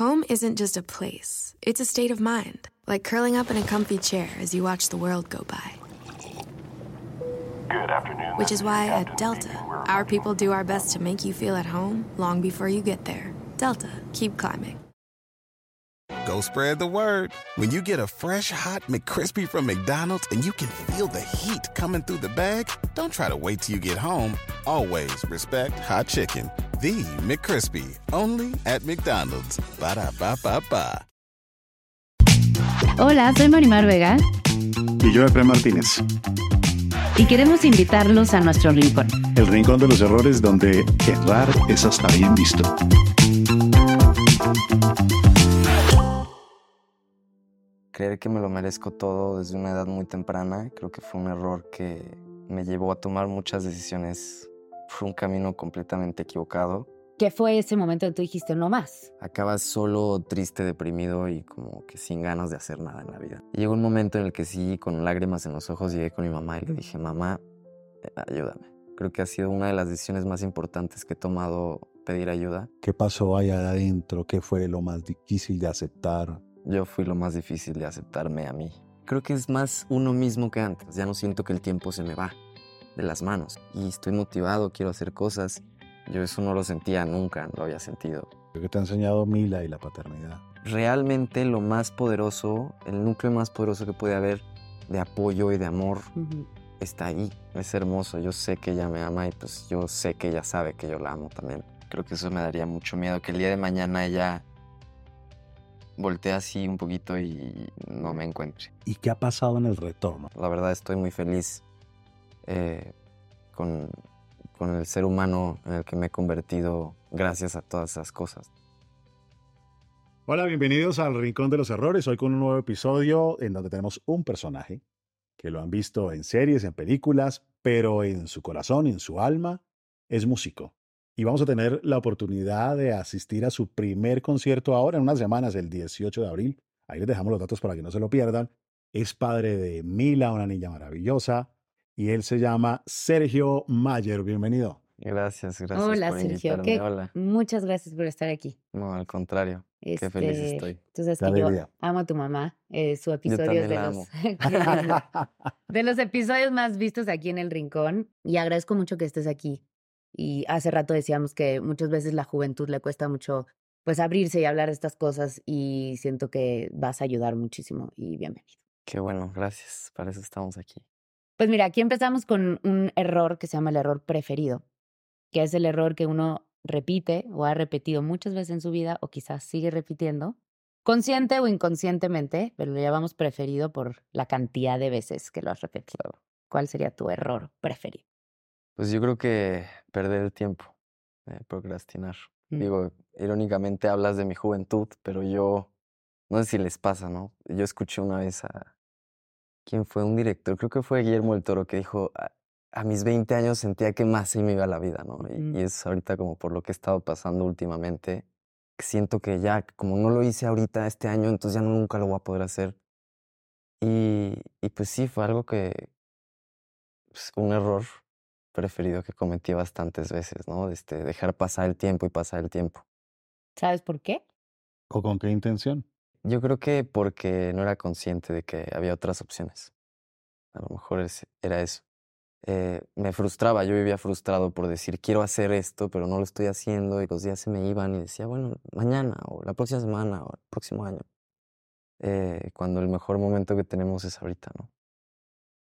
Home isn't just a place, it's a state of mind, like curling up in a comfy chair as you watch the world go by. Good afternoon. Which is why Captain at Delta, our people do our best to make you feel at home long before you get there. Delta, keep climbing. Go spread the word. When you get a fresh hot McCrispy from McDonald's and you can feel the heat coming through the bag, don't try to wait till you get home. Always respect hot chicken. The McCrispy, only at McDonald's. Ba da ba ba ba. Hola, soy Marimar Vega Y yo, Efraín Martínez, y queremos invitarlos a nuestro rincón. el rincón de los errores donde errar es hasta bien visto. Creer que me lo merezco todo desde una edad muy temprana, creo que fue un error que me llevó a tomar muchas decisiones por un camino completamente equivocado. ¿Qué fue ese momento en que tú dijiste no más? Acabas solo, triste, deprimido y como que sin ganas de hacer nada en la vida. Y llegó un momento en el que sí, con lágrimas en los ojos, llegué con mi mamá y le dije, mamá, ayúdame. Creo que ha sido una de las decisiones más importantes que he tomado pedir ayuda. ¿Qué pasó allá adentro? ¿Qué fue lo más difícil de aceptar? Yo fui lo más difícil de aceptarme a mí. Creo que es más uno mismo que antes. Ya no siento que el tiempo se me va de las manos. Y estoy motivado, quiero hacer cosas. Yo eso no lo sentía nunca, no lo había sentido. ¿Qué te ha enseñado Mila y la paternidad? Realmente lo más poderoso, el núcleo más poderoso que puede haber de apoyo y de amor está ahí. Es hermoso. Yo sé que ella me ama y pues yo sé que ella sabe que yo la amo también. Creo que eso me daría mucho miedo, que el día de mañana ella voltee así un poquito y no me encuentre. ¿Y qué ha pasado en el retorno? La verdad estoy muy feliz eh, con, con el ser humano en el que me he convertido gracias a todas esas cosas. Hola, bienvenidos al Rincón de los Errores. Hoy con un nuevo episodio en donde tenemos un personaje que lo han visto en series, en películas, pero en su corazón, en su alma, es músico. Y vamos a tener la oportunidad de asistir a su primer concierto ahora en unas semanas, el 18 de abril. Ahí les dejamos los datos para que no se lo pierdan. Es padre de Mila, una niña maravillosa, y él se llama Sergio Mayer. Bienvenido. Gracias, gracias Hola, por Sergio. Hola. Muchas gracias por estar aquí. No, al contrario. Qué feliz Este, estoy. Tú sabes Qué que yo amo a tu mamá. eh, su episodio es también de la los, de los episodios más vistos aquí en el Rincón. Y agradezco mucho que estés aquí. Y hace rato decíamos que muchas veces la juventud le cuesta mucho pues abrirse y hablar de estas cosas y siento que vas a ayudar muchísimo y bienvenido. Qué bueno, gracias. Para eso estamos aquí. Pues mira, aquí empezamos con un error que se llama el error preferido, que es el error que uno repite o ha repetido muchas veces en su vida o quizás sigue repitiendo, consciente o inconscientemente, pero lo llamamos preferido por la cantidad de veces que lo has repetido. ¿Cuál sería tu error preferido? Pues yo creo que perder el tiempo, eh, procrastinar. Mm. Digo, irónicamente hablas de mi juventud, pero yo, no sé si les pasa, ¿no? Yo escuché una vez a, ¿quién fue? Un director, creo que fue Guillermo el Toro, que dijo, a, a mis 20 años sentía que más se me iba la vida, ¿no? Y, Mm. y es ahorita como por lo que he estado pasando últimamente, que siento que ya, como no lo hice ahorita este año, entonces ya nunca lo voy a poder hacer. Y, y pues sí, fue algo que, pues, un error preferido que cometí bastantes veces, ¿no? Este, dejar pasar el tiempo y pasar el tiempo. ¿Sabes por qué? ¿O con qué intención? Yo creo que porque no era consciente de que había otras opciones. A lo mejor es- era eso. Eh, me frustraba, yo vivía frustrado por decir, quiero hacer esto, pero no lo estoy haciendo y los días se me iban y decía, bueno, mañana o la próxima semana o el próximo año. Eh, cuando el mejor momento que tenemos es ahorita, ¿no?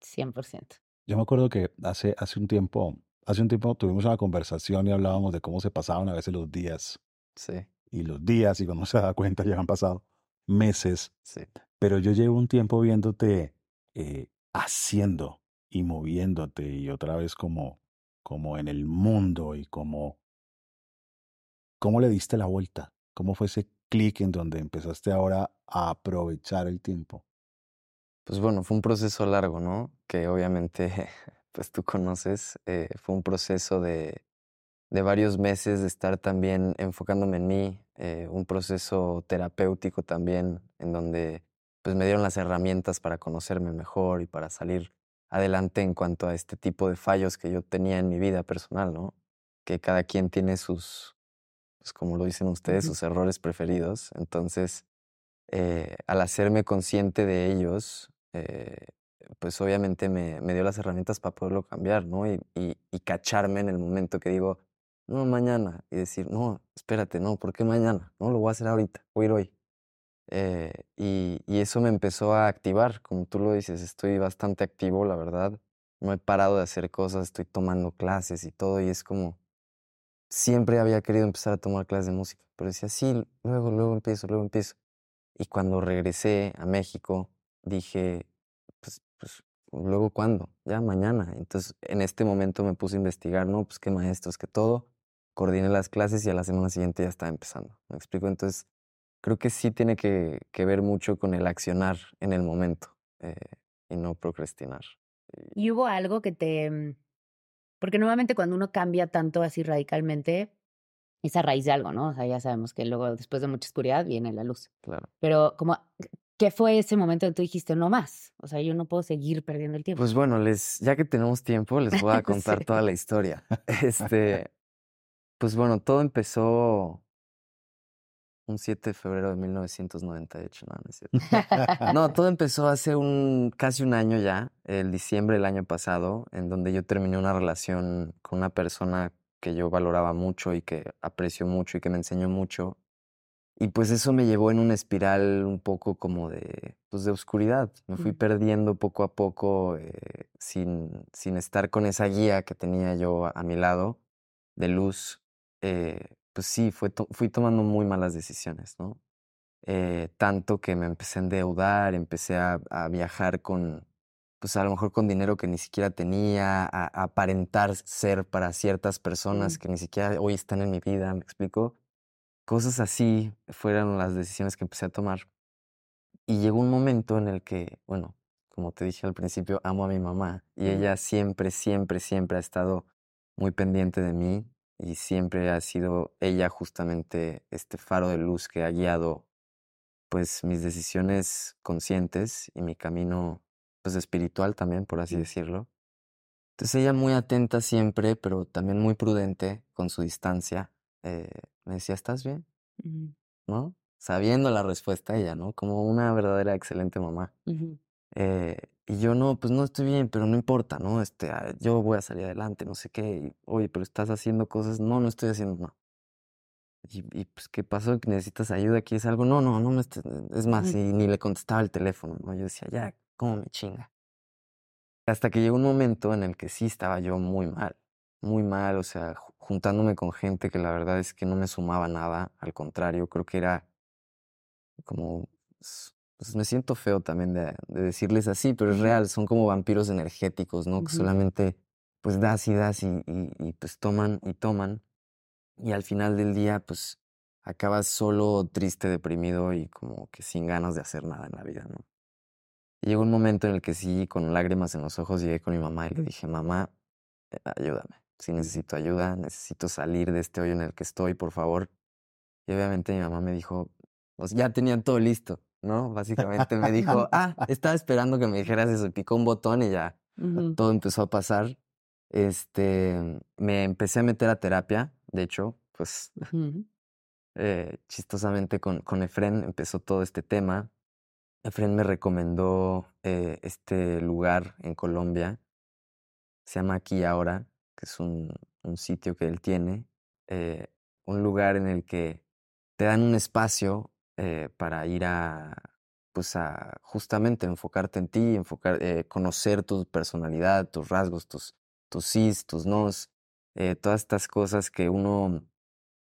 100%. Yo me acuerdo que hace, hace un tiempo, hace un tiempo tuvimos una conversación y hablábamos de cómo se pasaban a veces los días Sí, y los días y cuando se da cuenta ya han pasado meses. sí. Pero yo llevo un tiempo viéndote eh, haciendo y moviéndote y otra vez como, como en el mundo y como, ¿cómo le diste la vuelta? ¿Cómo fue ese clic en donde empezaste ahora a aprovechar el tiempo? Pues bueno, fue un proceso largo, ¿no? Que obviamente, pues tú conoces, eh, fue un proceso de, de varios meses de estar también enfocándome en mí, eh, un proceso terapéutico también, en donde pues me dieron las herramientas para conocerme mejor y para salir adelante en cuanto a este tipo de fallos que yo tenía en mi vida personal, ¿no? Que cada quien tiene sus, pues como lo dicen ustedes, sus errores preferidos. Entonces, eh, al hacerme consciente de ellos, eh, pues obviamente me, me dio las herramientas para poderlo cambiar, ¿no? Y, y, y cacharme en el momento que digo, no, mañana, y decir, no, espérate, no, ¿por qué mañana? No, lo voy a hacer ahorita, voy a ir hoy. Eh, y, y eso me empezó a activar, como tú lo dices, estoy bastante activo, la verdad. No he parado de hacer cosas, estoy tomando clases y todo, y es como, siempre había querido empezar a tomar clases de música, pero decía, sí, luego, luego empiezo, luego empiezo. Y cuando regresé a México, dije, pues, pues, luego cuándo, ya mañana. Entonces, en este momento me puse a investigar, ¿no? Pues qué maestros, qué todo. Coordiné las clases y a la semana siguiente ya estaba empezando. ¿Me explico? Entonces, creo que sí tiene que, que ver mucho con el accionar en el momento eh, y no procrastinar. ¿Y hubo algo que te... mm, Porque normalmente cuando uno cambia tanto así radicalmente, es a raíz de algo, ¿no? O sea, ya sabemos que luego después de mucha oscuridad viene la luz. Claro. Pero como, ¿qué fue ese momento en que tú dijiste no más? O sea, yo no puedo seguir perdiendo el tiempo. Pues bueno, les, ya que tenemos tiempo, les voy a contar Sí. toda la historia. Este, pues bueno, todo empezó un 7 de febrero de 1998, no, no es cierto. No, todo empezó hace un casi un año ya, el diciembre del año pasado, en donde yo terminé una relación con una persona que yo valoraba mucho y que aprecio mucho y que me enseñó mucho. Y pues eso me llevó en una espiral un poco como de, pues de oscuridad. Me fui Mm. perdiendo poco a poco eh, sin, sin estar con esa guía que tenía yo a, a mi lado de luz. eh, pues sí, fue to- fui tomando muy malas decisiones, ¿no? Eh, tanto que me empecé a endeudar, empecé a, a viajar con, pues a lo mejor con dinero que ni siquiera tenía, a, a aparentar ser para ciertas personas Mm. que ni siquiera hoy están en mi vida, ¿me explico? Cosas así fueron las decisiones que empecé a tomar. Y llegó un momento en el que, bueno, como te dije al principio, amo a mi mamá y ella siempre, siempre, siempre ha estado muy pendiente de mí y siempre ha sido ella justamente este faro de luz que ha guiado pues mis decisiones conscientes y mi camino pues espiritual también, por así decirlo. Entonces ella muy atenta siempre, pero también muy prudente con su distancia. eh, me decía, ¿estás bien? ¿No? Sabiendo la respuesta ella, ¿no? Como una verdadera excelente mamá. Eh, y yo no, pues no estoy bien, pero no importa, ¿no? Este, ah, yo voy a salir adelante, no sé qué. y, Oye, pero estás haciendo cosas. No, no estoy haciendo nada. Y, y, pues, ¿qué pasó? ¿Que necesitas ayuda? ¿Quieres algo? No, no, no me Es más, y ni le contestaba el teléfono, ¿no? Yo decía, ya, ¿cómo me chinga? Hasta que llegó un momento en el que sí estaba yo muy mal, muy mal, o sea, ju- juntándome con gente que la verdad es que no me sumaba nada, al contrario, creo que era como, pues me siento feo también de, de decirles así, pero es real, son como vampiros energéticos, ¿no? Que solamente pues das y das y, y, y, pues toman y toman y al final del día pues acabas solo, triste, deprimido y como que sin ganas de hacer nada en la vida, ¿no? Y llegó un momento en el que sí, con lágrimas en los ojos, llegué con mi mamá y le dije, mamá, eh, ayúdame, sí necesito ayuda, necesito salir de este hoyo en el que estoy, por favor. Y obviamente mi mamá me dijo, pues ya tenían todo listo, ¿no? Básicamente me dijo, ah, estaba esperando que me dijeras eso, picó un botón y ya todo empezó a pasar. Este, me empecé a meter a terapia, de hecho, pues eh, chistosamente con, con Efren empezó todo este tema. Efren me recomendó eh, este lugar en Colombia, se llama Aquí Ahora, que es un, un sitio que él tiene, eh, un lugar en el que te dan un espacio eh, para ir a, pues a justamente enfocarte en ti, enfocar, eh, conocer tu personalidad, tus rasgos, tus, tus sís, tus nos, todas estas cosas que uno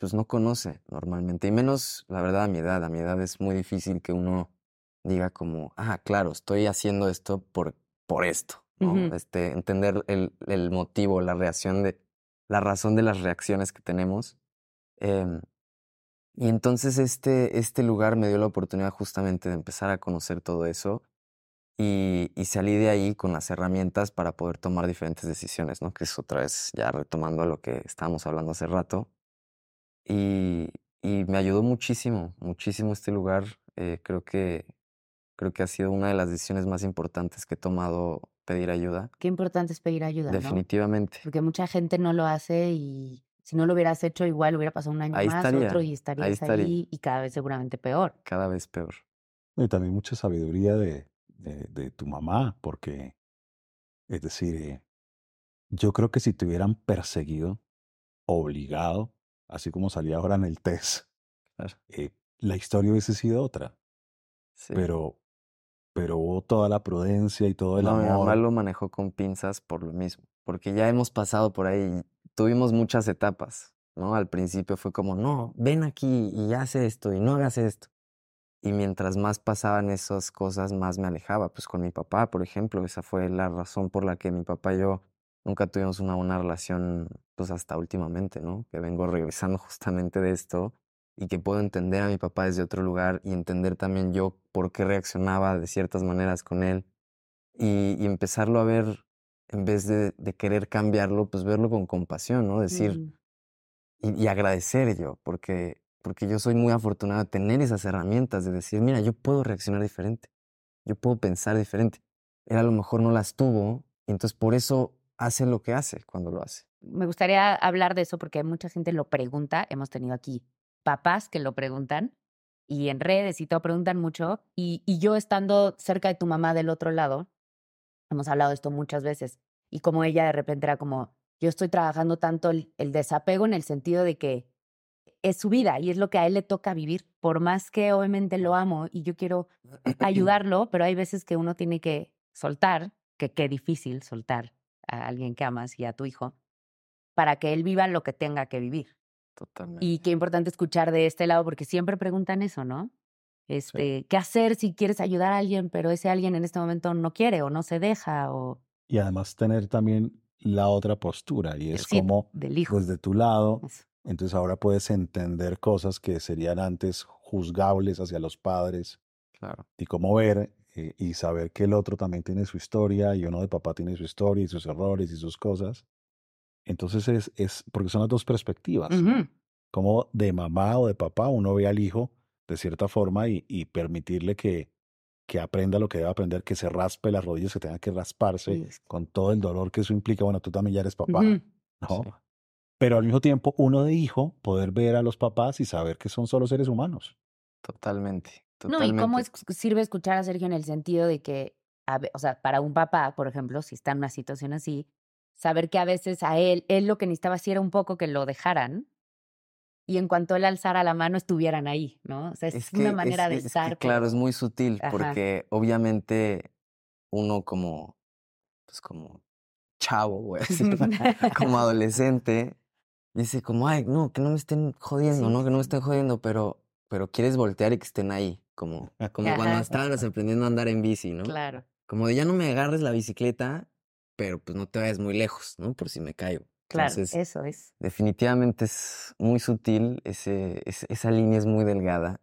pues no conoce normalmente. Y menos, la verdad, a mi edad. A mi edad es muy difícil que uno diga como, ah, claro, estoy haciendo esto por, por esto, ¿no? Ujú. Este, entender el, el motivo, la reacción de, la razón de las reacciones que tenemos. Em, y entonces este, este lugar me dio la oportunidad justamente de empezar a conocer todo eso y, y salí de ahí con las herramientas para poder tomar diferentes decisiones, ¿no? Que es otra vez ya retomando lo que estábamos hablando hace rato. Y, y me ayudó muchísimo, muchísimo este lugar. Eh, creo que creo que ha sido una de las decisiones más importantes que he tomado pedir ayuda. Qué importante es pedir ayuda, ¿no? Definitivamente. Porque mucha gente no lo hace y si no lo hubieras hecho igual hubiera pasado un año Ahí más, estaría, otro y ahí estarías estaría. ahí y cada vez seguramente peor. Cada vez peor. Y también mucha sabiduría de, de, de tu mamá, porque, es decir, eh, yo creo que si te hubieran perseguido, obligado, así como salía ahora en el test, Claro. eh, la historia hubiese sido otra. Sí. Pero, pero hubo toda la prudencia y todo el No, mi mamá amor. lo manejó con pinzas por lo mismo, porque ya hemos pasado por ahí, tuvimos muchas etapas, ¿no? Al principio fue como, no, ven aquí y haz esto y no hagas esto. Y mientras más pasaban esas cosas, más me alejaba. Pues con mi papá, por ejemplo, esa fue la razón por la que mi papá y yo nunca tuvimos una buena relación, pues hasta últimamente, ¿no? Que vengo regresando justamente de esto y que puedo entender a mi papá desde otro lugar y entender también yo por qué reaccionaba de ciertas maneras con él y, y empezarlo a ver, en vez de, de querer cambiarlo, pues verlo con compasión, ¿no? Decir, Mm. y, y agradecer yo, porque, porque yo soy muy afortunado de tener esas herramientas, de decir, mira, yo puedo reaccionar diferente, yo puedo pensar diferente. Él a lo mejor no las tuvo, y entonces por eso hace lo que hace cuando lo hace. Me gustaría hablar de eso porque mucha gente lo pregunta. Hemos tenido aquí papás que lo preguntan y en redes y todo preguntan mucho. Y, y yo estando cerca de tu mamá del otro lado, hemos hablado de esto muchas veces. Y como ella de repente era como, yo estoy trabajando tanto el, el desapego en el sentido de que es su vida y es lo que a él le toca vivir, por más que obviamente lo amo y yo quiero ayudarlo, pero hay veces que uno tiene que soltar, que qué difícil soltar a alguien que amas y a tu hijo, para que él viva lo que tenga que vivir. Totalmente. Y qué importante escuchar de este lado, porque siempre preguntan eso, ¿no? Este, ¿qué hacer si quieres ayudar a alguien, pero ese alguien en este momento no quiere o no se deja o Y además tener también la otra postura, y es sí, como del hijo? desde tu lado, Eso. entonces ahora puedes entender cosas que serían antes juzgables hacia los padres Claro. y cómo ver eh, y saber que el otro también tiene su historia y uno de papá tiene su historia y sus errores y sus cosas. Entonces es, es porque son las dos perspectivas. Como de mamá o de papá uno ve al hijo de cierta forma y, y permitirle que, que aprenda lo que debe aprender, que se raspe las rodillas, que tenga que rasparse Sí, con todo el dolor que eso implica. Bueno, tú también ya eres papá. ¿no? Sí. Pero al mismo tiempo, uno de hijo, poder ver a los papás y saber que son solo seres humanos. Totalmente. No, y cómo es- sirve escuchar a Sergio en el sentido de que, a o sea, para un papá, por ejemplo, si está en una situación así, saber que a veces a él, él lo que necesitaba sí era un poco que lo dejaran y en cuanto él alzara la mano estuvieran ahí, ¿no? O sea, es, una que- manera de es que, estar. claro, es muy sutil Ajá. porque obviamente uno como, pues como chavo, voy a decir, como adolescente, dice como, ay, no, que no me estén jodiendo, Sí, ¿no? Que no me estén jodiendo, pero, pero quieres voltear y que estén ahí, como, como cuando estabas aprendiendo a andar en bici, ¿no? Claro. Como de ya no me agarres la bicicleta, pero pues no te vayas muy lejos, ¿no? Por si me caigo. Claro, Entonces, eso es. definitivamente es muy sutil, ese, esa línea es muy delgada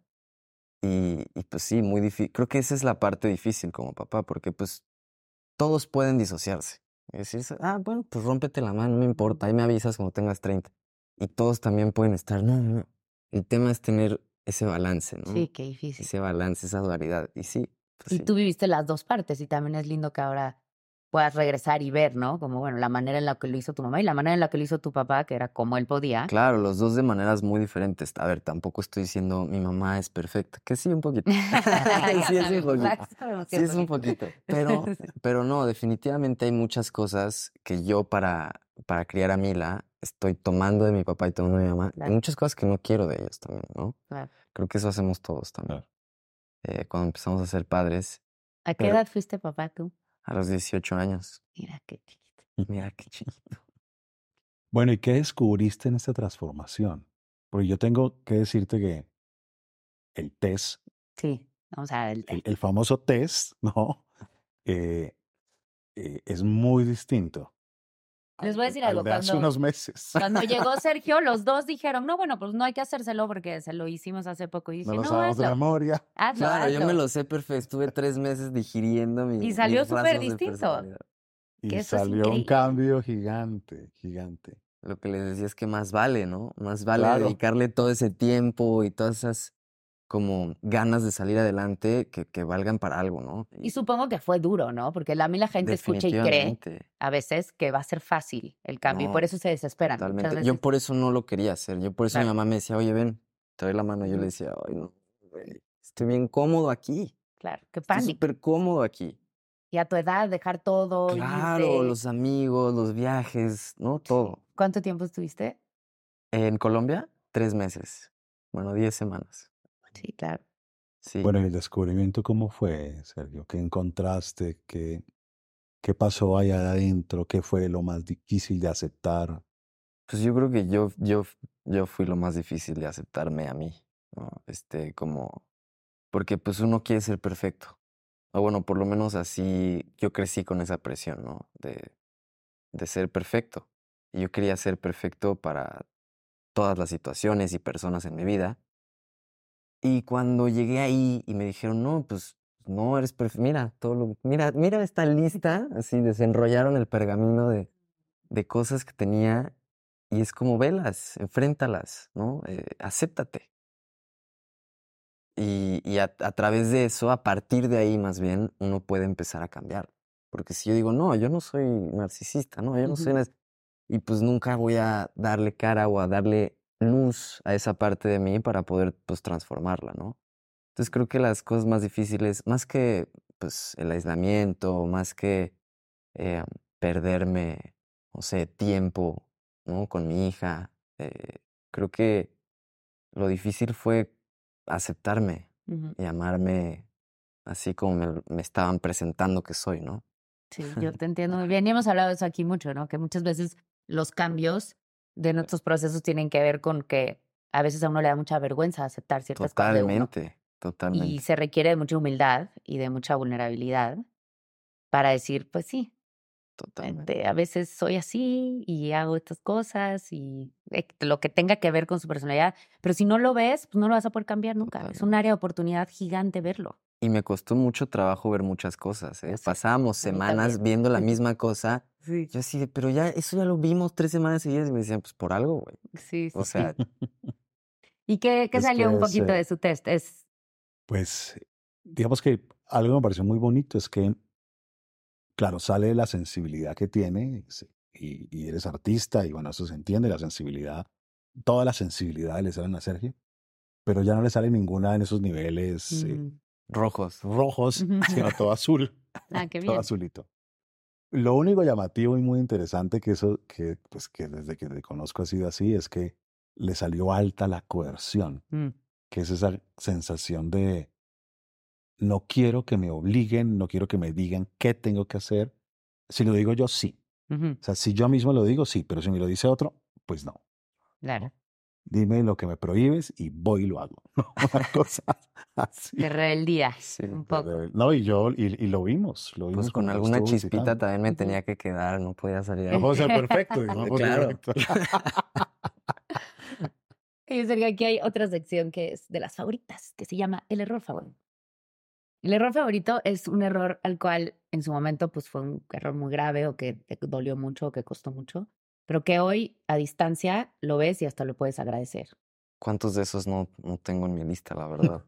y, y, pues sí, muy difícil. Creo que esa es la parte difícil como papá, porque pues todos pueden disociarse. Y decir, ah, bueno, pues rómpete la mano, no me importa, ahí me avisas cuando tengas 30. Y todos también pueden estar, no, no, no. El tema es tener ese balance, ¿no? Sí, qué difícil. Ese balance, esa dualidad. Y sí, pues Y sí. tú viviste las dos partes y también es lindo que ahora puedas regresar y ver, ¿no? Como, bueno, la manera en la que lo hizo tu mamá y la manera en la que lo hizo tu papá, que era como él podía. Claro, los dos de maneras muy diferentes. A ver, tampoco estoy diciendo mi mamá es perfecta, que sí, un poquito. Sí, es un poquito. Sí, es un poquito. Pero, pero no, definitivamente hay muchas cosas que yo para, para criar a Mila estoy tomando de mi papá y tomando de mi mamá. Claro. Y muchas cosas que no quiero de ellos también, ¿no? Claro. Creo que eso hacemos todos también. Eh, cuando empezamos a ser padres, ¿A qué Pero- edad fuiste papá tú? A los 18 años. Mira qué chiquito. Mira qué chiquito. Bueno, ¿y qué descubriste en esta transformación? Porque yo tengo que decirte que el test, Sí, vamos a ver. el, el famoso test, ¿no? Eh, eh, es muy distinto. Les voy a decir al algo, de hace cuando- unos meses. Cuando llegó Sergio, los dos dijeron, no, bueno, pues no hay que hacérselo porque se lo hicimos hace poco. Y dije, No lo no, sabemos de hazlo, memoria. hazlo, Claro, yo me hazlo". lo sé perfecto. Estuve tres meses digiriendo mi. Y salió súper distinto. Y salió un cambio gigante, gigante. Lo que les decía es que más vale, ¿no? Más vale Claro. dedicarle todo ese tiempo y todas esas como ganas de salir adelante que, que valgan para algo, ¿no? Y supongo que fue duro, ¿no? Porque a mí la gente escucha y cree a veces que va a ser fácil el cambio y por eso se desesperan. Totalmente. Yo por eso no lo quería hacer. Yo por eso mi mamá me decía, oye, ven, te doy la mano. Yo le decía, ay, no, estoy bien cómodo aquí. Claro, qué Estoy pánico. súper cómodo aquí. Y a tu edad dejar todo, Claro, los amigos, los viajes, ¿no? Todo. ¿Cuánto tiempo estuviste? En Colombia, tres meses. Bueno, diez semanas. Sí, claro. Sí. Bueno, ¿y el descubrimiento cómo fue, Sergio? ¿Qué encontraste? ¿Qué, qué pasó allá adentro? ¿Qué fue lo más difícil de aceptar? Pues yo creo que yo, yo, yo fui lo más difícil de aceptarme a mí, ¿no? Este, como, porque pues uno quiere ser perfecto. O bueno, por lo menos así yo crecí con esa presión, ¿no? De, de ser perfecto. Y yo quería ser perfecto para todas las situaciones y personas en mi vida. Y cuando llegué ahí y me dijeron, no, pues no eres perfecto, mira, todo lo, mira, mira esta lista, así desenrollaron el pergamino de, de cosas que tenía y es como velas, enfréntalas, ¿no? Eh, acéptate. Y, y a, a través de eso, a partir de ahí más bien, uno puede empezar a cambiar. Porque si yo digo, no, yo no soy narcisista, no, yo no soy... Ujú. nas-", Y pues nunca voy a darle cara o a darle luz a esa parte de mí para poder pues transformarla, ¿no? Entonces creo que las cosas más difíciles, más que pues el aislamiento, más que eh, perderme, no sé, tiempo, ¿no? Con mi hija, eh, creo que lo difícil fue aceptarme y amarme así como me, me estaban presentando que soy, ¿no? Sí, yo te entiendo muy bien. Y hemos hablado de eso aquí mucho, ¿no? Que muchas veces los cambios de nuestros procesos tienen que ver con que a veces a uno le da mucha vergüenza aceptar ciertas cosas de uno. Totalmente, totalmente. Y se requiere de mucha humildad y de mucha vulnerabilidad para decir, pues sí, Totalmente. este, a veces soy así y hago estas cosas y eh, lo que tenga que ver con su personalidad. Pero si no lo ves, pues no lo vas a poder cambiar nunca. Es un Totalmente. área de oportunidad gigante verlo. Y me costó mucho trabajo ver muchas cosas, ¿eh? Pasábamos semanas viendo la misma cosa. Sí, Yo así, pero ya, eso ya lo vimos tres semanas seguidas y me decían, pues por algo, güey. sí, sí. O sea, ¿Y qué, qué salió que un poquito de su test? Es Pues, digamos que algo que me pareció muy bonito es que, claro, sale la sensibilidad que tiene y, y eres artista y bueno, eso se entiende, la sensibilidad, toda la sensibilidad le salen a Sergio, pero ya no le sale ninguna en esos niveles eh, Mm. rojos. rojos, sino todo azul, Ah, qué todo bien. azulito. Lo único llamativo y muy interesante que eso, que pues que desde que te conozco ha sido así, es que le salió alta la coerción, Mm. que es esa sensación de no quiero que me obliguen, no quiero que me digan qué tengo que hacer. Si lo digo yo, sí. O sea, si yo mismo lo digo, sí, pero si me lo dice otro, pues no. Claro. Dime lo que me prohíbes y voy y lo hago. ¿no? Una cosa así. De rebeldía, Sí. un poco. No, y yo, y, y lo vimos, lo vimos Pues con alguna chispita visitando. también me tenía que quedar, no podía salir. No puedo ser perfecto, no puedo ser Claro. perfecto. Y Sergio, aquí hay otra sección que es de las favoritas, que se llama el error favorito. El error favorito es un error al cual en su momento pues fue un error muy grave o que te dolió mucho o que costó mucho, pero que hoy a distancia lo ves y hasta lo puedes agradecer. ¿Cuántos de esos no, no tengo en mi lista, la verdad?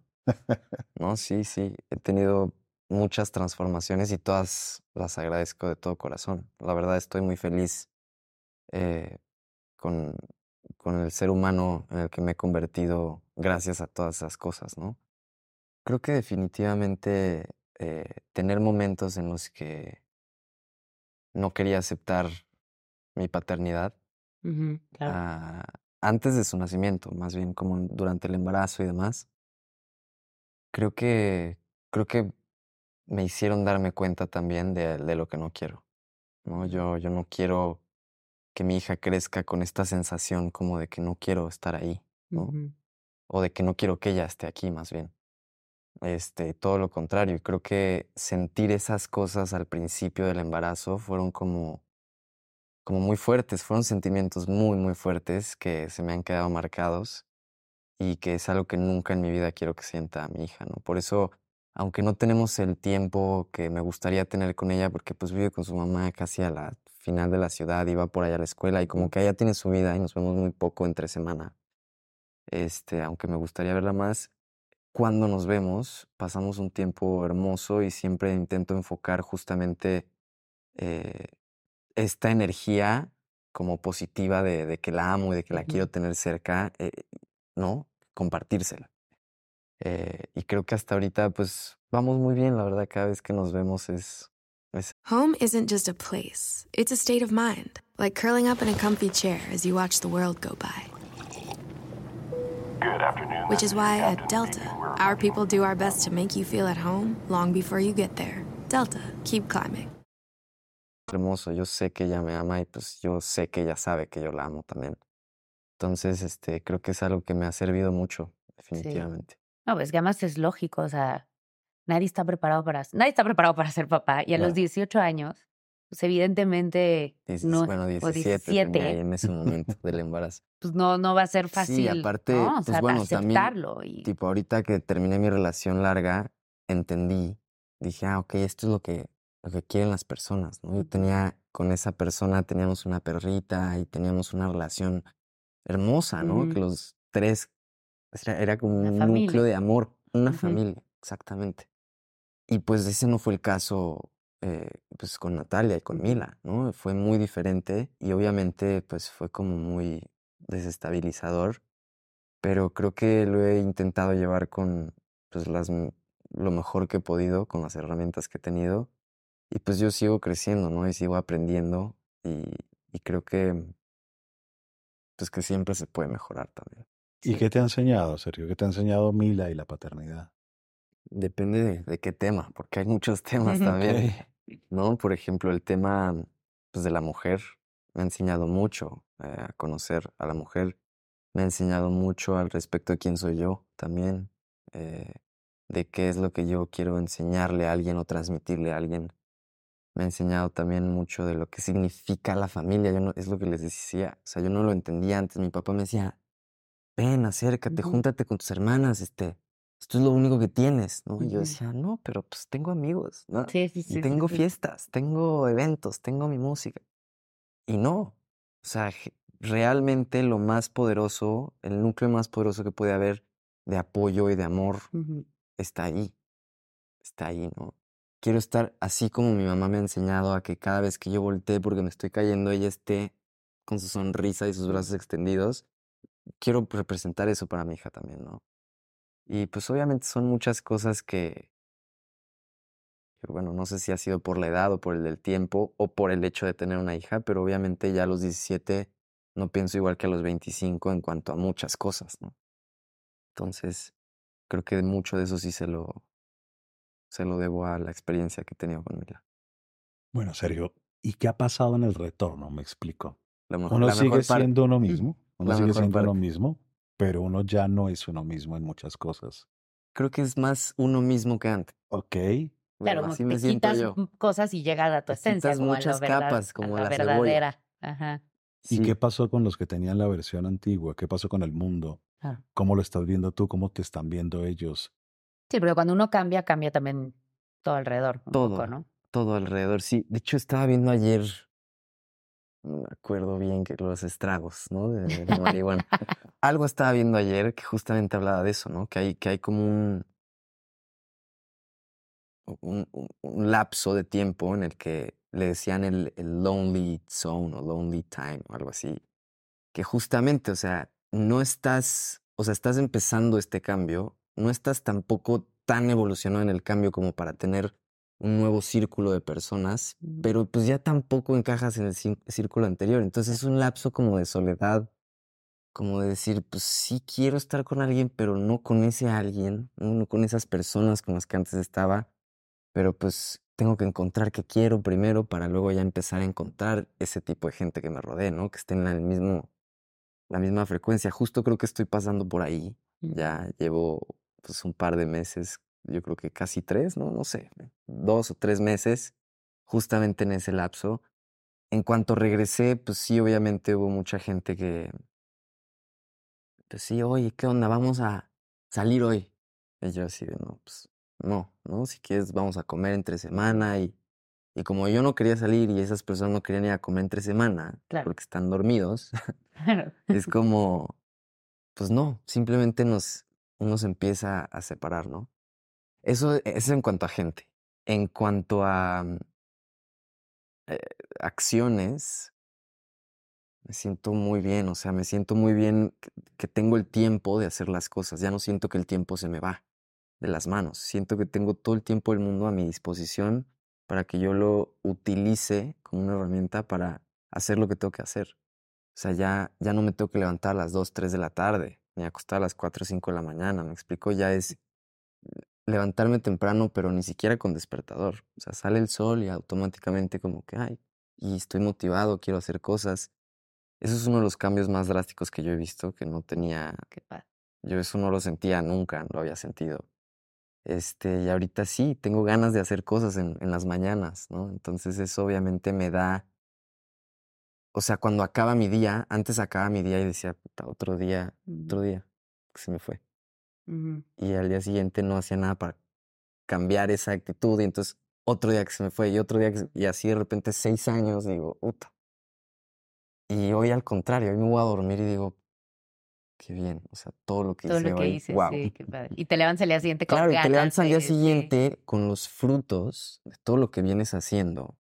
No, sí, sí. He tenido muchas transformaciones y todas las agradezco de todo corazón. La verdad estoy muy feliz eh, con, con el ser humano en el que me he convertido gracias a todas esas cosas, ¿no? Creo que definitivamente eh, tener momentos en los que no quería aceptar mi paternidad claro. ah, antes de su nacimiento, más bien como durante el embarazo y demás, creo que, creo que me hicieron darme cuenta también de, de lo que no quiero. ¿no? Yo, yo no quiero que mi hija crezca con esta sensación como de que no quiero estar ahí, o de que no quiero que ella esté aquí, más bien. Este, todo lo contrario, y creo que sentir esas cosas al principio del embarazo fueron como, como muy fuertes, fueron sentimientos muy, muy fuertes que se me han quedado marcados y que es algo que nunca en mi vida quiero que sienta mi hija, ¿no? Por eso, aunque no tenemos el tiempo que me gustaría tener con ella, porque pues vive con su mamá casi a la final de la ciudad y va por allá a la escuela y como que ella tiene su vida y nos vemos muy poco entre semana, este, aunque me gustaría verla más, cuando nos vemos, pasamos un tiempo hermoso y siempre intento enfocar justamente eh, esta energía como positiva de, de que la amo y de que la quiero tener cerca, eh, ¿no? Compartírsela. Eh, y creo que hasta ahorita, pues, vamos muy bien, la verdad, cada vez que nos vemos es, es Home isn't just a place, it's a state of mind, like curling up in a comfy chair as you watch the world go by. Which is why at Delta, our people do our best to make you feel at home long before you get there. Delta, keep climbing. Hermoso. Yo sé que ella me ama y pues yo sé que ella sabe que yo la amo también. Entonces, este, creo que es algo que me ha servido mucho, definitivamente. No, pues que además es lógico, o sea, nadie está preparado para, nadie está preparado para ser papá. Y a los Claro. 18 años, pues evidentemente Dices, no, bueno, o 17, tenía ahí 17, en ese momento del embarazo. pues no, no va a ser fácil, Sí, aparte, ¿no? O pues sea, bueno, también, aceptarlo. Y, tipo, ahorita que terminé mi relación larga, entendí, dije, ah, ok, esto es lo que, lo que quieren las personas, ¿no? Yo tenía, con esa persona teníamos una perrita y teníamos una relación hermosa, ¿no? Que Ujú. los tres, era, era como Una un familia. núcleo de amor, una Ujú. familia, exactamente. Y pues ese no fue el caso, eh, pues con Natalia y con. Mila, ¿no? Fue muy diferente y obviamente pues fue como muy desestabilizador, pero creo que lo he intentado llevar con pues las, lo mejor que he podido, con las herramientas que he tenido y pues yo sigo creciendo, ¿no? Y sigo aprendiendo y, y creo que pues que siempre se puede mejorar también. ¿Y Sí. qué te ha enseñado, Sergio? ¿Qué te ha enseñado Mila y la paternidad? Depende de, de qué tema, porque hay muchos temas también. ¿no? Por ejemplo, el tema pues, de la mujer me ha enseñado mucho eh, a conocer a la mujer, me ha enseñado mucho al respecto de quién soy yo también, eh, de qué es lo que yo quiero enseñarle a alguien o transmitirle a alguien. Me ha enseñado también mucho de lo que significa la familia, yo no, es lo que les decía, o sea, yo no lo entendía antes, mi papá me decía, ven, acércate, júntate con tus hermanas, este, esto es lo único que tienes, ¿no? Y yo decía, no, pero pues tengo amigos, ¿no? Sí, sí, Y sí, sí, tengo fiestas, tengo eventos, tengo mi música. Y no, o sea, realmente lo más poderoso, el núcleo más poderoso que puede haber de apoyo y de amor está ahí, está ahí, ¿no? Quiero estar así como mi mamá me ha enseñado a que cada vez que yo voltee porque me estoy cayendo, ella esté con su sonrisa y sus brazos extendidos. Quiero representar eso para mi hija también, ¿no? Y pues obviamente son muchas cosas que, que, bueno, no sé si ha sido por la edad o por el del tiempo o por el hecho de tener una hija, pero obviamente ya a los 17 no pienso igual que a los 25 en cuanto a muchas cosas, ¿no? Entonces, creo que mucho de eso sí se lo, se lo debo a la experiencia que he tenido con Mila. Bueno, Sergio, ¿y qué ha pasado en el retorno? Me explico. La, mejor- Uno la sigue mejor parte. siendo uno mismo, uno La sigue siendo uno mismo, pero uno ya no es uno mismo en muchas cosas. Creo que es más uno mismo que antes. Ok, Claro, Bueno, así me quitas yo. cosas y llegas a tu Te esencia, quitas como a la muchas verdad, capas, a como la verdadera. Ajá. ¿y Sí. qué pasó con los que tenían la versión antigua? ¿Qué pasó con el mundo? Claro. ¿Cómo lo estás viendo tú? ¿Cómo te están viendo ellos? Sí, porque cuando uno cambia, cambia también todo alrededor, un Todo. poco, ¿no? todo alrededor. Sí, de hecho estaba viendo ayer, no me acuerdo bien que los estragos, ¿no? De, de marihuana. Algo estaba viendo ayer que justamente hablaba de eso, ¿no? Que hay, que hay como un, un, un- un lapso de tiempo en el que le decían el, el lonely zone o lonely time o algo así. Que justamente, o sea, no estás, o sea, estás empezando este cambio, no estás tampoco tan evolucionado en el cambio como para tener un nuevo círculo de personas, pero pues ya tampoco encajas en el círculo anterior. Entonces es un lapso como de soledad, como de decir, pues sí quiero estar con alguien, pero no con ese alguien, no, No con esas personas con las que antes estaba, pero pues tengo que encontrar qué quiero primero para luego ya empezar a encontrar ese tipo de gente que me rodee, ¿no? Que estén en el mismo, la misma frecuencia. Justo creo que estoy pasando por ahí. Ya llevo pues un par de meses, yo creo que casi tres, ¿no? No sé, dos o tres meses, justamente en ese lapso. En cuanto regresé, pues sí, obviamente hubo mucha gente que, pues sí, oye, ¿qué onda? Vamos a salir hoy. Y yo así de, no, pues no, ¿no? Si quieres, vamos a comer entre semana y, y como yo no quería salir y esas personas no querían ir a comer entre semana Claro. porque están dormidos, Claro. es como, pues no, simplemente nos, uno se empieza a separar, ¿no? Eso, eso es en cuanto a gente. En cuanto a mm, eh, acciones, me siento muy bien, o sea, me siento muy bien que, que tengo el tiempo de hacer las cosas. Ya no siento que el tiempo se me va de las manos. Siento que tengo todo el tiempo del mundo a mi disposición para que yo lo utilice como una herramienta para hacer lo que tengo que hacer. O sea, ya, ya no me tengo que levantar a las 2, 3 de la tarde, ni acostar a las 4 o 5 de la mañana. Me explico, ya es levantarme temprano, pero ni siquiera con despertador. O sea, sale el sol y automáticamente como que, ay, y estoy motivado, quiero hacer cosas. Eso es uno de los cambios más drásticos que yo he visto, que no tenía, Qué padre. yo eso no lo sentía nunca, no lo había sentido. Este, y ahorita sí, tengo ganas de hacer cosas en, en las mañanas, ¿no? Entonces eso obviamente me da, o sea, cuando acaba mi día, antes acaba mi día y decía, puta, otro día, otro día, que se me fue. Y al día siguiente no hacía nada para cambiar esa actitud y entonces otro día que se me fue y otro día que se- y así de repente seis años digo, puta. Y hoy al contrario, hoy me voy a dormir y digo, qué bien, o sea, todo lo que Todo hice lo que hoy, hice, wow. sí, qué padre. Y te levantas al día siguiente con Claro, y te ganas levantas al día sí. siguiente con los frutos de todo lo que vienes haciendo,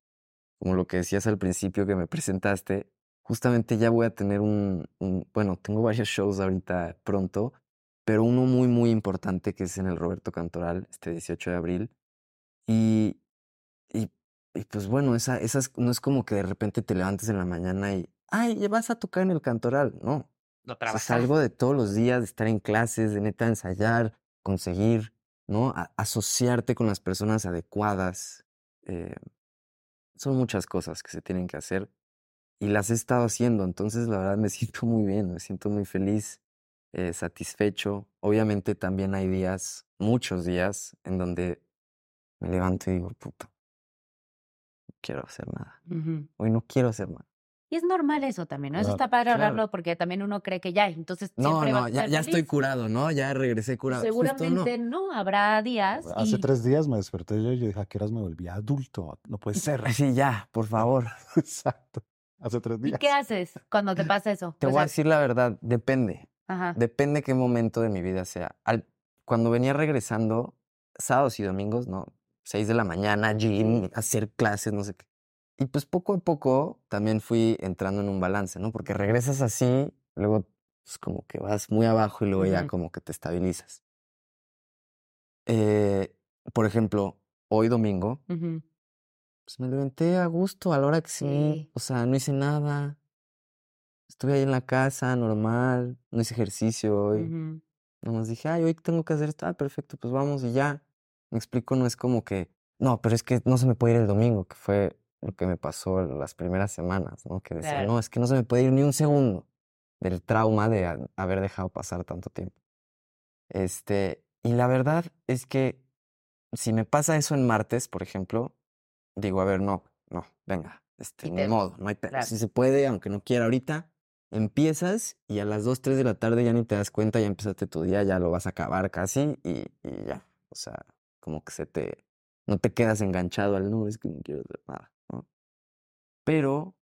como lo que decías al principio que me presentaste. Justamente ya voy a tener un, un- bueno, tengo varios shows ahorita pronto, pero uno muy, muy importante que es en el Roberto Cantoral, este 18 de abril. Y, y, y pues bueno, esa, esas, no es como que de repente te levantes en la mañana y, ay, ya vas a tocar en el Cantoral. No, Lo o sea, es trabajas. algo de todos los días, de estar en clases, de neta ensayar, conseguir, ¿no? A- asociarte con las personas adecuadas. eh, son muchas cosas que se tienen que hacer y las he estado haciendo, entonces la verdad me siento muy bien, me siento muy feliz, eh, satisfecho. Obviamente también hay días, muchos días, en donde me levanto y digo, puta, no quiero hacer nada. Hoy no quiero hacer nada. Y es normal eso también, ¿no? Eso está padre claro. hablarlo porque también uno cree que ya, entonces No, no, a ya, ya estoy curado, ¿no? Ya regresé curado. Justo no. Seguramente no. habrá días. Hace y- tres días me desperté yo y yo dije, ¿a qué horas me volví adulto? No puede ser. Sí, ya, por favor. Exacto. Hace tres ¿Y días. qué haces cuando te pasa eso? Te O voy a decir la verdad, depende. Ajá. Depende qué momento de mi vida sea. Al, cuando venía regresando, sábados y domingos, ¿no? Seis de la mañana, gym, hacer clases, no sé qué. Y pues poco a poco también fui entrando en un balance, ¿no? Porque regresas así, luego pues como que vas muy abajo y luego ya como que te estabilizas. Eh, por ejemplo, hoy domingo, pues me levanté a gusto a la hora que sí. Sí. O sea, no hice nada. Estuve ahí en la casa, normal. No hice ejercicio hoy. Ujú. Nomás dije, ay, hoy tengo que hacer esto. Ah, perfecto, pues vamos y ya. Me explico, no es como que, no, pero es que no se me puede ir el domingo, que fue lo que me pasó las primeras semanas, ¿no? Que decía, no, es que no se me puede ir ni un segundo del trauma de ha- haber dejado pasar tanto tiempo. Este, y la verdad es que si me pasa eso en martes, por ejemplo, digo, a ver, no, no, venga, este, ni modo, no hay claro. Si se puede, aunque no quiera ahorita, empiezas y a las 2, 3 de la tarde ya ni te das cuenta, ya empezaste tu día, ya lo vas a acabar casi y, y ya. O sea, como que se te, no te quedas enganchado al no, es que no quiero hacer nada. Pero,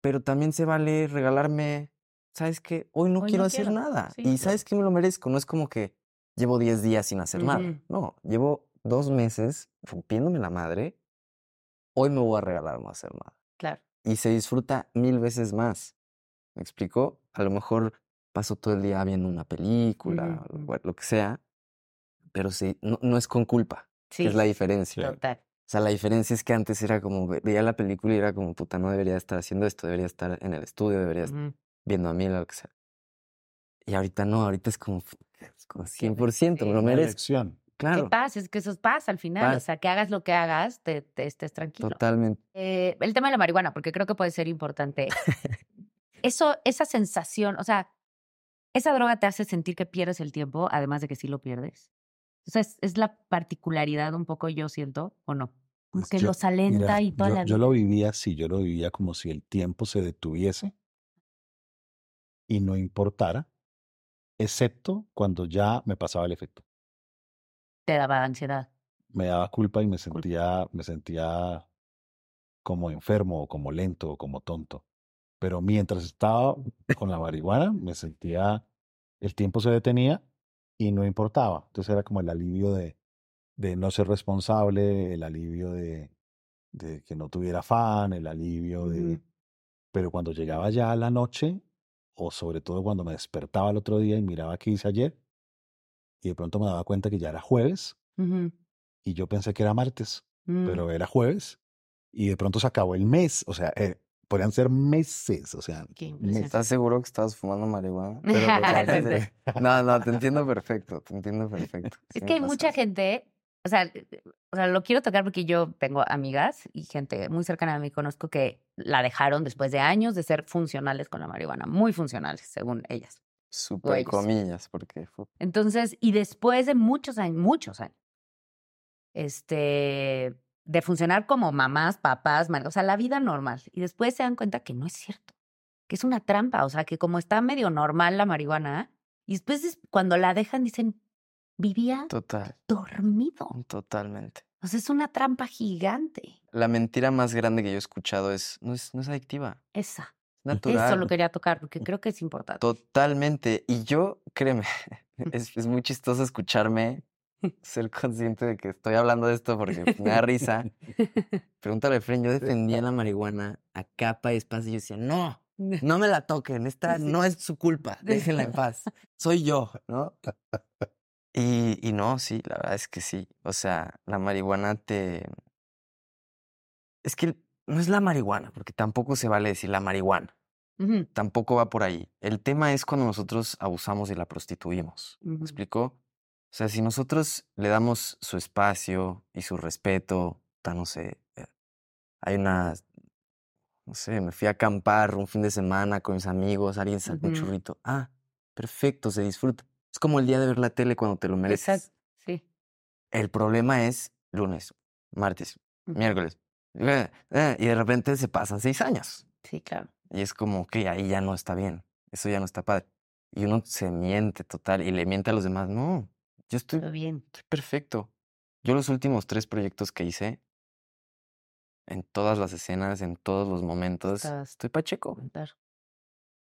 pero también se vale regalarme, ¿sabes qué? Hoy no Hoy no quiero hacer quiero, nada. sí, y claro. ¿sabes qué me lo merezco? No es como que llevo 10 días sin hacer nada. No, llevo dos meses rompiéndome la madre. Hoy me voy a regalar no hacer nada Claro. y se disfruta mil veces más. ¿Me explico? A lo mejor paso todo el día viendo una película, lo que sea, pero sí, no, no es con culpa, Sí. que es la diferencia. Total. O sea, la diferencia es que antes era como, ve- veía la película y era como, puta, no debería estar haciendo esto, debería estar en el estudio, debería estar viendo a mí, lo que sea. Y ahorita no, ahorita es como, es como Sí, 100%, me lo sí. Una merezco. elección. ¿Qué Claro, pasa? Es que eso pasa al final. O sea, que hagas lo que hagas, te, te estés tranquilo. totalmente. Eh, el tema de la marihuana, porque creo que puede ser importante. Eso, esa sensación, o sea, esa droga te hace sentir que pierdes el tiempo, además de que sí lo pierdes. O sea, es, es la particularidad un poco, yo siento, ¿o no? Como Pues que yo- los alenta Mira, y toda yo, la yo lo vivía así, yo lo vivía como si el tiempo se detuviese y no importara, excepto cuando ya me pasaba el efecto. Te daba ansiedad. Me daba culpa y me sentía, me sentía como enfermo o como lento o como tonto. Pero mientras estaba con la marihuana, me sentía, el tiempo se detenía y no importaba. Entonces era como el alivio de, de no ser responsable, el alivio de, de que no tuviera afán, el alivio de... Ujú. Pero cuando llegaba ya a la noche, o sobre todo cuando me despertaba el otro día y miraba qué hice ayer, y de pronto me daba cuenta que ya era jueves, Ujú. y yo pensé que era martes, Mm. pero era jueves, y de pronto se acabó el mes, o sea, eh, podrían ser meses, o sea, meses. ¿Estás seguro que estabas fumando marihuana? Pero Sí, sí. No, no, te entiendo perfecto, te entiendo perfecto. Sí Es me que hay pasa mucha gente, o sea, eh, o sea, lo quiero tocar porque yo tengo amigas y gente muy cercana a mí conozco que la dejaron después de años de ser funcionales con la marihuana, muy funcionales, según ellas. Súper comillas, porque Entonces, y después de muchos años, muchos años, este, de funcionar como mamás, papás, o sea, la vida normal. Y después se dan cuenta que no es cierto, que es una trampa, o sea, que como está medio normal la marihuana, y después es- cuando la dejan dicen, vivía total, dormido. totalmente. O sea, es una trampa gigante. La mentira más grande que yo he escuchado es, no es, no es adictiva, Esa. es natural. Eso lo quería tocar porque creo que es importante. Totalmente. Y yo, créeme, es, es muy chistoso escucharme, ser consciente de que estoy hablando de esto porque me da risa. Pregúntale Fren, yo defendía la marihuana a capa y espada y yo decía, no, no me la toquen, esta no es su culpa, déjenla en paz, soy yo, ¿no? Y, y no, sí, la verdad es que sí. O sea, la marihuana te... Es que no es la marihuana, porque tampoco se vale decir la marihuana, tampoco va por ahí. El tema es cuando nosotros abusamos y la prostituimos. ¿Me ujú. explico? O sea, si nosotros le damos su espacio y su respeto, no sé, eh, hay una, no sé, me fui a acampar un fin de semana con mis amigos, alguien sacó un churrito. Ah, perfecto, se disfruta. Es como el día de ver la tele cuando te lo mereces. Exacto. Sí. El problema es lunes, martes, miércoles, eh, eh, y de repente se pasan seis años. Sí, claro. Y es como que ahí ya no está bien, eso ya no está padre. Y uno se miente total y le miente a los demás. No, yo estoy, Todo bien. estoy perfecto. Yo los últimos tres proyectos que hice, en todas las escenas, en todos los momentos, estoy pacheco.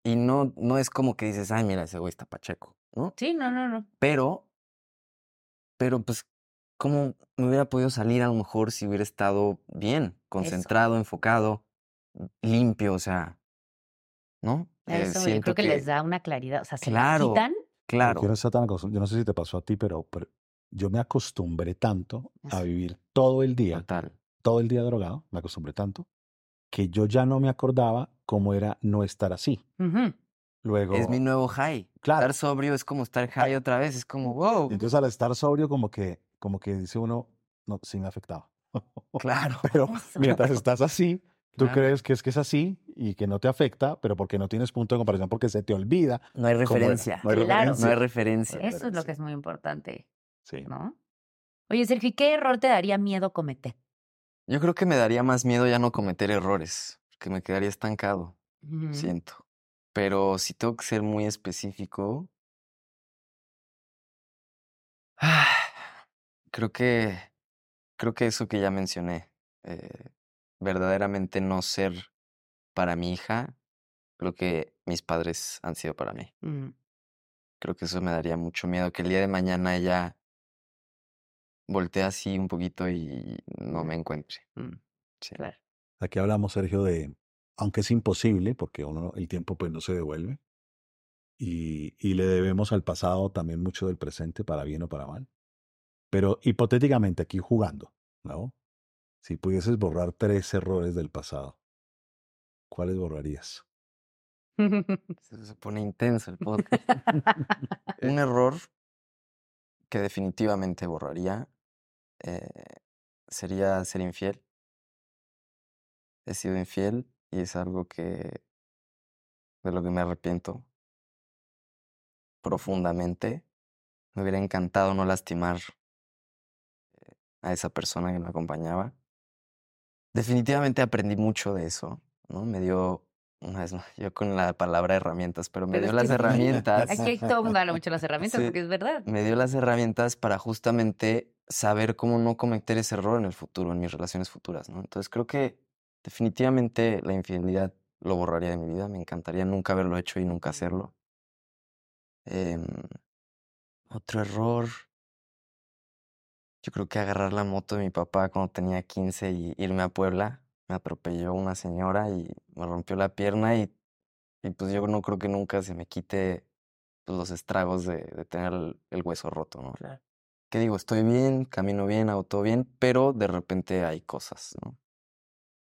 Y no, no es como que dices, ay, mira, ese güey está pacheco, ¿no? Sí, no, no, no. Pero, pero pues, ¿cómo me hubiera podido salir a lo mejor si hubiera estado bien, concentrado, enfocado, limpio, o sea, ¿no? Eh, Eso yo siento creo que, les da una claridad. O sea, se la Claro. quitan. Claro, Yo no, yo sé si te pasó a ti, pero, pero yo me acostumbré tanto a vivir todo el día, total. todo el día drogado, me acostumbré tanto, que yo ya no me acordaba cómo era no estar así. Ujú. Luego, Es mi nuevo high. Claro. Estar sobrio es como estar high otra vez, es como, wow. entonces al estar sobrio como que, como que dice uno, no, sí me afectaba. Claro. Pero mientras estás así, tú Claro. crees que es que es así y que no te afecta, pero porque no tienes punto de comparación, porque se te olvida. No hay referencia. No hay Claro. No hay referencia. referencia. Eso es lo que es muy importante, Sí. ¿no? Oye, Sergio, ¿y ¿qué error te daría miedo cometer? Yo creo que me daría más miedo ya no cometer errores, que me quedaría estancado, siento. Pero si tengo que ser muy específico, creo que creo que eso que ya mencioné, eh, verdaderamente no ser para mi hija, creo que mis padres han sido para mí. Mm, Creo que eso me daría mucho miedo, que el día de mañana ella voltee así un poquito y no me encuentre. mm, Sí. claro. Aquí hablamos, Sergio, de, aunque es imposible, porque uno el tiempo pues no se devuelve, y, y le debemos al pasado también mucho del presente, para bien o para mal. Pero hipotéticamente, aquí jugando, ¿no? Si pudieses borrar tres errores del pasado, ¿cuáles borrarías? Se pone intenso el podcast. Un error que definitivamente borraría eh, sería ser infiel. He sido infiel y es algo que de lo que me arrepiento profundamente. Me hubiera encantado no lastimar eh, a esa persona que me acompañaba. Definitivamente aprendí mucho de eso, ¿no? Me dio, una vez más, yo con la palabra herramientas, pero me Pero dio las que herramientas Aquí todo el mundo habla mucho de las herramientas Sí. porque es verdad. me dio las herramientas para justamente saber cómo no cometer ese error en el futuro, en mis relaciones futuras, ¿no? Entonces creo que definitivamente la infidelidad lo borraría de mi vida. Me encantaría nunca haberlo hecho y nunca hacerlo. Em, Otro error. Yo creo que agarrar la moto de mi papá cuando tenía 15 y irme a Puebla. Me atropelló una señora y me rompió la pierna y, y pues yo no creo que nunca se me quite pues, los estragos de, de tener el, el hueso roto, ¿no? Claro. Que digo, estoy bien, camino bien, hago todo bien, pero de repente hay cosas, ¿no?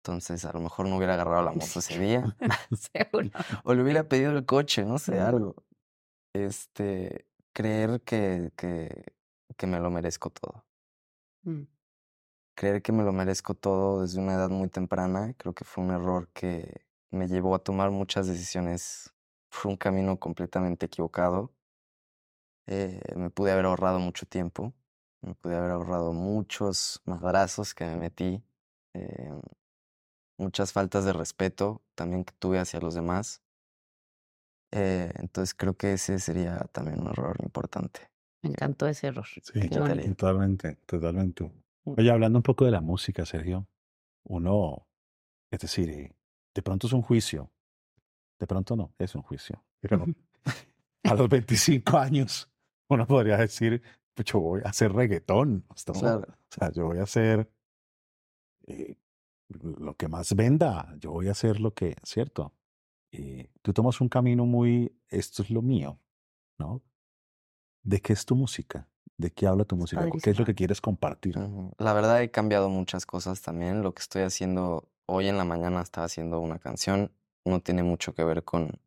Entonces, a lo mejor no hubiera agarrado la moto ese día. Seguro. O le hubiera pedido el coche, no sé, algo. Este, creer que, que, que me lo merezco todo. Mm. Creer que me lo merezco todo desde una edad muy temprana, creo que fue un error que me llevó a tomar muchas decisiones. Fue un camino completamente equivocado. Eh, me pude haber ahorrado mucho tiempo, me pude haber ahorrado muchos madrazos que me metí, eh, muchas faltas de respeto también que tuve hacia los demás. Eh, entonces creo que ese sería también un error importante. Me encantó ese error. Sí, totalmente, totalmente. Mm. Oye, hablando un poco de la música, Sergio, uno, es decir, de pronto es un juicio, de pronto no, es un juicio, pero a los 25 años uno podría decir, pues yo voy a hacer reggaetón, ¿no? Claro. o sea, yo voy a hacer eh, lo que más venda, yo voy a hacer lo que, ¿cierto? Eh, tú tomas un camino muy, esto es lo mío, ¿no? ¿De qué es tu música? ¿De qué habla tu música? ¿Qué es lo que quieres compartir? La verdad he cambiado muchas cosas también. Lo que estoy haciendo hoy en la mañana estaba haciendo una canción. No tiene mucho que ver con,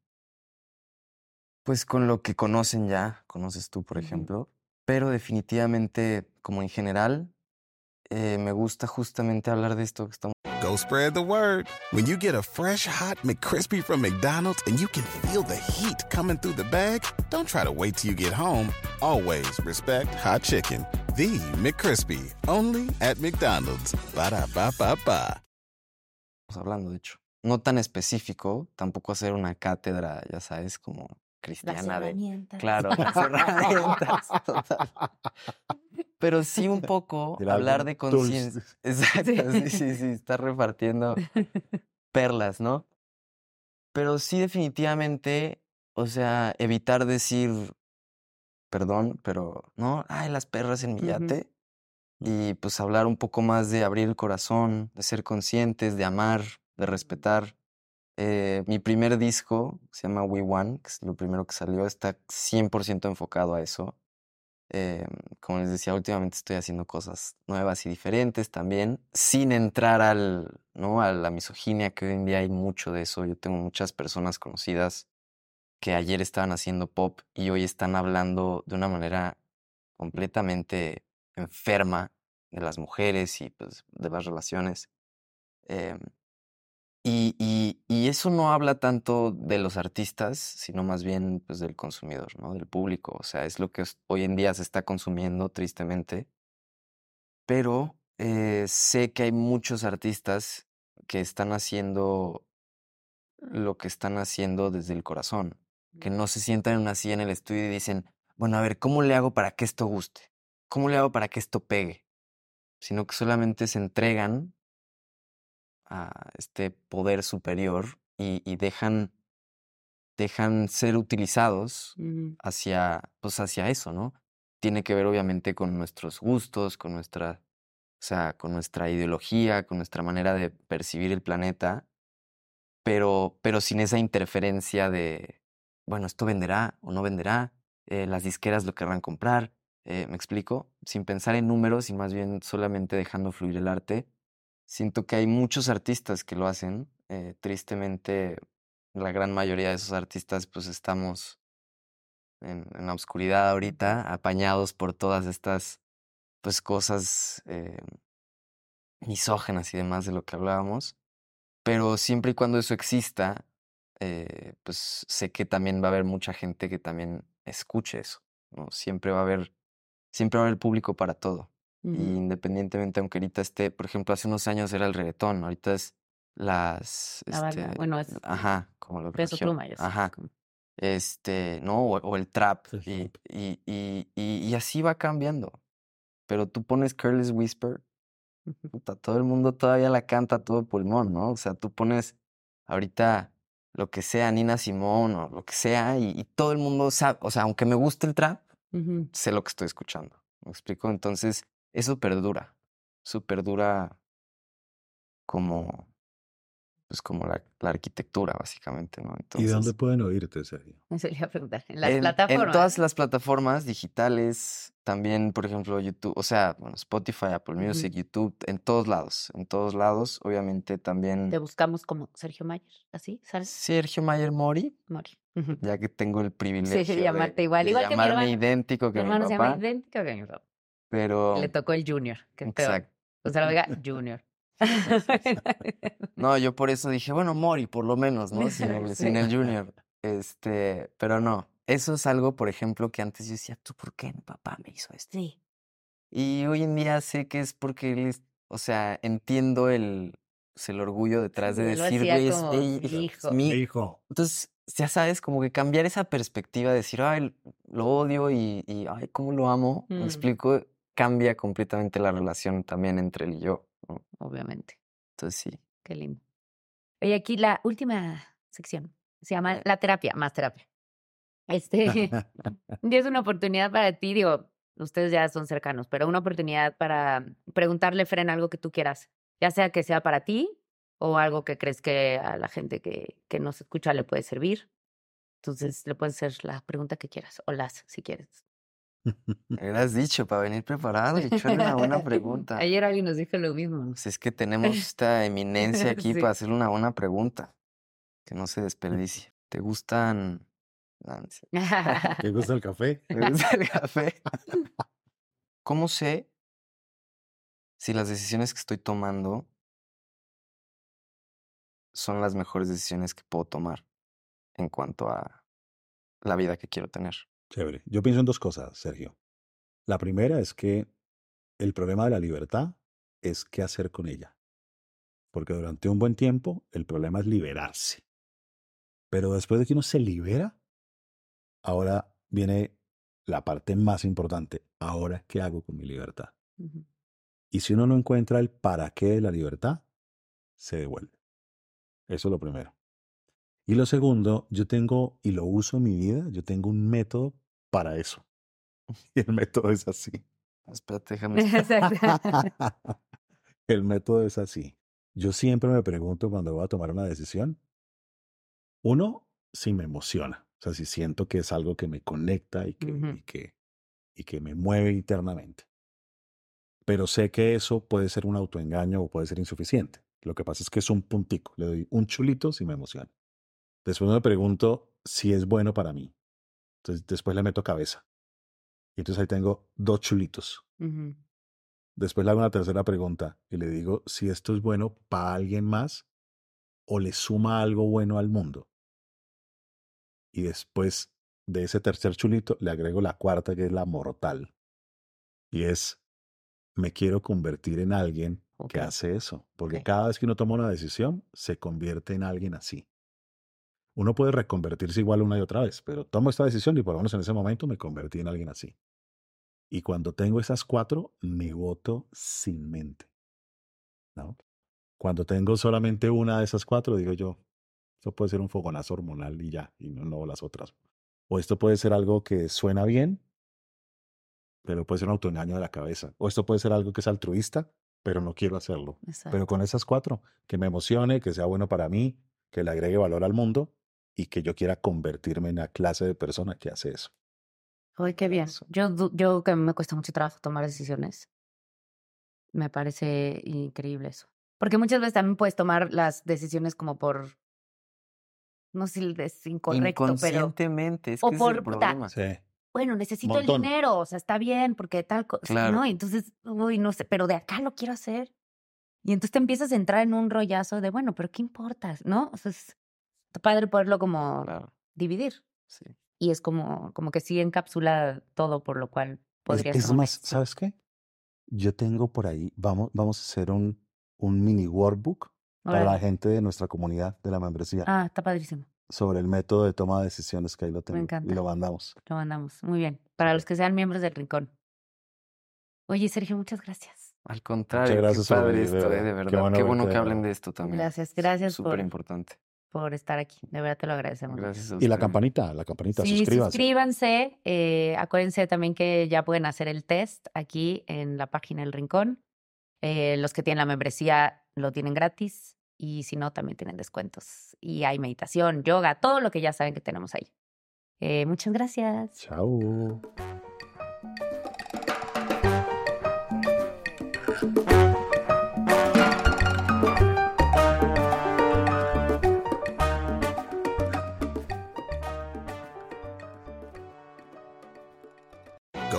pues con lo que conocen ya, conoces tú, por ejemplo. Pero definitivamente, como en general, eh, me gusta justamente hablar de esto que estamos Go spread the word. When you get a fresh hot McCrispy from McDonald's and you can feel the heat coming through the bag, don't try to wait till you get home. Always respect hot chicken. The McCrispy, only at McDonald's. Ba da ba ba ba. hablando, de hecho. No tan específico, tampoco hacer una cátedra, ya sabes, como Las cristiana de... herramientas. Claro, las herramientas, total. Pero sí un poco hablar de conciencia. Exacto, sí, sí, sí, está repartiendo perlas, ¿no? Pero sí definitivamente, o sea, evitar decir, perdón, pero, ¿no? Ay, las perras en mi yate. Y pues hablar un poco más de abrir el corazón, de ser conscientes, de amar, de respetar. Eh, mi primer disco se llama We One, que es lo primero que salió, está 100% enfocado a eso. Eh, como les decía, últimamente estoy haciendo cosas nuevas y diferentes también, sin entrar al, ¿no? a la misoginia, que hoy en día hay mucho de eso. Yo tengo muchas personas conocidas que ayer estaban haciendo pop y hoy están hablando de una manera completamente enferma de las mujeres y pues, de las relaciones. Em, y, eso no habla tanto de los artistas, sino más bien pues, del consumidor, ¿no? Del público. O sea, es lo que hoy en día se está consumiendo, tristemente. Pero eh, sé que hay muchos artistas que están haciendo lo que están haciendo desde el corazón, que no se sientan silla en el estudio y dicen, bueno, a ver, ¿cómo le hago para que esto guste? ¿Cómo le hago para que esto pegue? Sino que solamente se entregan a este poder superior y, y dejan, dejan ser utilizados hacia, pues hacia eso, ¿no? Tiene que ver obviamente con nuestros gustos, con nuestra, o sea, con nuestra ideología, con nuestra manera de percibir el planeta, pero, pero sin esa interferencia de, bueno, esto venderá o no venderá, eh, las disqueras lo querrán comprar, eh, ¿me explico? Sin pensar en números y más bien solamente dejando fluir el arte. Siento que hay muchos artistas que lo hacen. eh, tristemente, la gran mayoría de esos artistas, pues estamos en, en la oscuridad ahorita, apañados por todas estas, pues, cosas eh, misógenas y demás de lo que hablábamos. Pero siempre y cuando eso exista, eh, pues sé que también va a haber mucha gente que también escuche eso, ¿no? Siempre va a haber, siempre va a haber público para todo. Y independientemente, aunque ahorita esté, por ejemplo, hace unos años era el reggaetón, ahorita es las, La este, bueno, es ajá, como lo peso región- pluma. sé, ajá, este, no, o, o el trap, y, y, y, y, así va cambiando. Pero tú pones Careless Whisper, puta, todo el mundo todavía la canta a todo pulmón, ¿no? O sea, tú pones ahorita lo que sea, Nina Simone o lo que sea, y, y todo el mundo sabe, o sea, aunque me guste el trap, sé lo que estoy escuchando. ¿Me explico? Entonces, eso perdura. Eso perdura como, pues como la, la arquitectura, básicamente, ¿no? ¿Y Entonces, dónde pueden oírte, Sergio? Eso le iba a preguntar. En las en, en plataformas. todas las plataformas digitales, también, por ejemplo, YouTube, o sea, bueno, Spotify, Apple. Music, YouTube, en todos lados, en todos lados, obviamente también Te buscamos como Sergio Mayer, ¿así? ¿Sabes? Sergio Mayer Mori, Mori. Ya que tengo el privilegio Sí, de- llamarte igual, de igual que mi llamarme hermano. idéntico Mi que mi hermano se llama papá, idéntico que mi papá. Pero Le tocó el Junior, que es peor. exacto. O sea, lo diga Junior. No, yo por eso dije, bueno, Mori, por lo menos, ¿no? Sin el, sin Sí. el Junior. Este, pero no. Eso es algo, por ejemplo, que antes yo decía, ¿tú por qué mi papá me hizo esto? Sí. Y hoy en día sé que es porque él es, o sea, entiendo el, pues, el orgullo detrás de decir, hacía güey, es, hijo". mi Hijo. Entonces, ya sabes, como que cambiar esa perspectiva de decir, ay, lo odio y, y ay, cómo lo amo, me Mm. explico, cambia completamente la relación también entre él y yo, ¿no? Obviamente. Entonces, sí. Qué lindo. Oye, aquí la última sección se llama la terapia, más terapia. Este, y es una oportunidad para ti, digo, ustedes ya son cercanos, pero una oportunidad para preguntarle, Fren, algo que tú quieras, ya sea que sea para ti o algo que crees que a la gente que, que nos escucha le puede servir. Entonces, le puedes hacer la pregunta que quieras, o las, si quieres. Me hubieras dicho para venir preparado y echarle una buena pregunta. Ayer alguien nos dijo lo mismo. Pues es que tenemos esta eminencia aquí Sí. para hacerle una buena pregunta, que no se desperdicie. ¿Te gustan? No, no sé. ¿Te gusta el café? ¿Te gusta el café? ¿Cómo sé si las decisiones que estoy tomando son las mejores decisiones que puedo tomar en cuanto a la vida que quiero tener? Chévere. Yo pienso en dos cosas, Sergio. La primera es que el problema de la libertad es qué hacer con ella. Porque durante un buen tiempo el problema es liberarse. Pero después de que uno se libera, ahora viene la parte más importante. Ahora, ¿qué hago con mi libertad? Y si uno no encuentra el para qué de la libertad, se devuelve. Eso es lo primero. Y lo segundo, yo tengo, y lo uso en mi vida, yo tengo un método para eso. Y el método es así. Espérate, déjame. Exacto. el método es así. Yo siempre me pregunto cuando voy a tomar una decisión, uno, si me emociona, o sea, si siento que es algo que me conecta y que, Ujú. y que, y que me mueve internamente. Pero sé que eso puede ser un autoengaño o puede ser insuficiente. Lo que pasa es que es un puntico, le doy un chulito si me emociona. Después me pregunto si es bueno para mí. Entonces después le meto cabeza. Y entonces ahí tengo dos chulitos. Después le hago una tercera pregunta y le digo si esto es bueno para alguien más o le suma algo bueno al mundo. Y después de ese tercer chulito le agrego la cuarta que es la mortal. Y es, me quiero convertir en alguien que hace eso. Porque cada vez que uno toma una decisión, se convierte en alguien así. Uno puede reconvertirse igual una y otra vez, pero tomo esta decisión y por lo menos en ese momento me convertí en alguien así. Y cuando tengo esas cuatro, me voto sin mente. ¿no? Cuando tengo solamente una de esas cuatro, digo yo, esto puede ser un fogonazo hormonal y ya, y no, no las otras. O esto puede ser algo que suena bien, pero puede ser un autoengaño de la cabeza. O esto puede ser algo que es altruista, pero no quiero hacerlo. Exacto. Pero con esas cuatro, que me emocione, que sea bueno para mí, que le agregue valor al mundo y que yo quiera convertirme en la clase de persona que hace eso. Ay, qué bien. Yo, yo que a mí me cuesta mucho trabajo tomar decisiones. Me parece increíble eso. Porque muchas veces también puedes tomar las decisiones como por, no sé si es incorrecto, pero Inconscientemente, es o que ese por es el problema. Sí. bueno, necesito el Montón. dinero, o sea, está bien, porque tal cosa, Claro. ¿no? Y entonces, uy, no sé, pero de acá lo quiero hacer. Y entonces te empiezas a entrar en un rollazo de, bueno, pero ¿qué importa? ¿No? O sea, es está padre poderlo como Claro, dividir. sí. Y es como, como que sí encapsula todo por lo cual Es, podría es ser una más. ¿sabes qué? Yo tengo por ahí, vamos, vamos a hacer un, un mini workbook para la gente de nuestra comunidad de la membresía Ah, está padrísimo. sobre el método de toma de decisiones que ahí lo tengo. encanta. Y lo mandamos. Lo mandamos. Muy bien. Para los que sean miembros del Rincón. Oye, Sergio, muchas gracias. Al contrario, gracias qué por padre esto, eh, verdad. de Qué verdad. bueno Qué bueno que hablen de esto también. Gracias, gracias Súper por, importante. Por estar aquí. De verdad te lo agradecemos. Gracias a Y la campanita, la campanita, Sí, suscríbanse. suscríbanse. eh, acuérdense también que ya pueden hacer el test aquí en la página del Rincón. Eh, los que tienen la membresía lo tienen gratis y si no, también tienen descuentos. Y hay meditación, yoga, todo lo que ya saben que tenemos ahí. Eh, muchas gracias. Chao.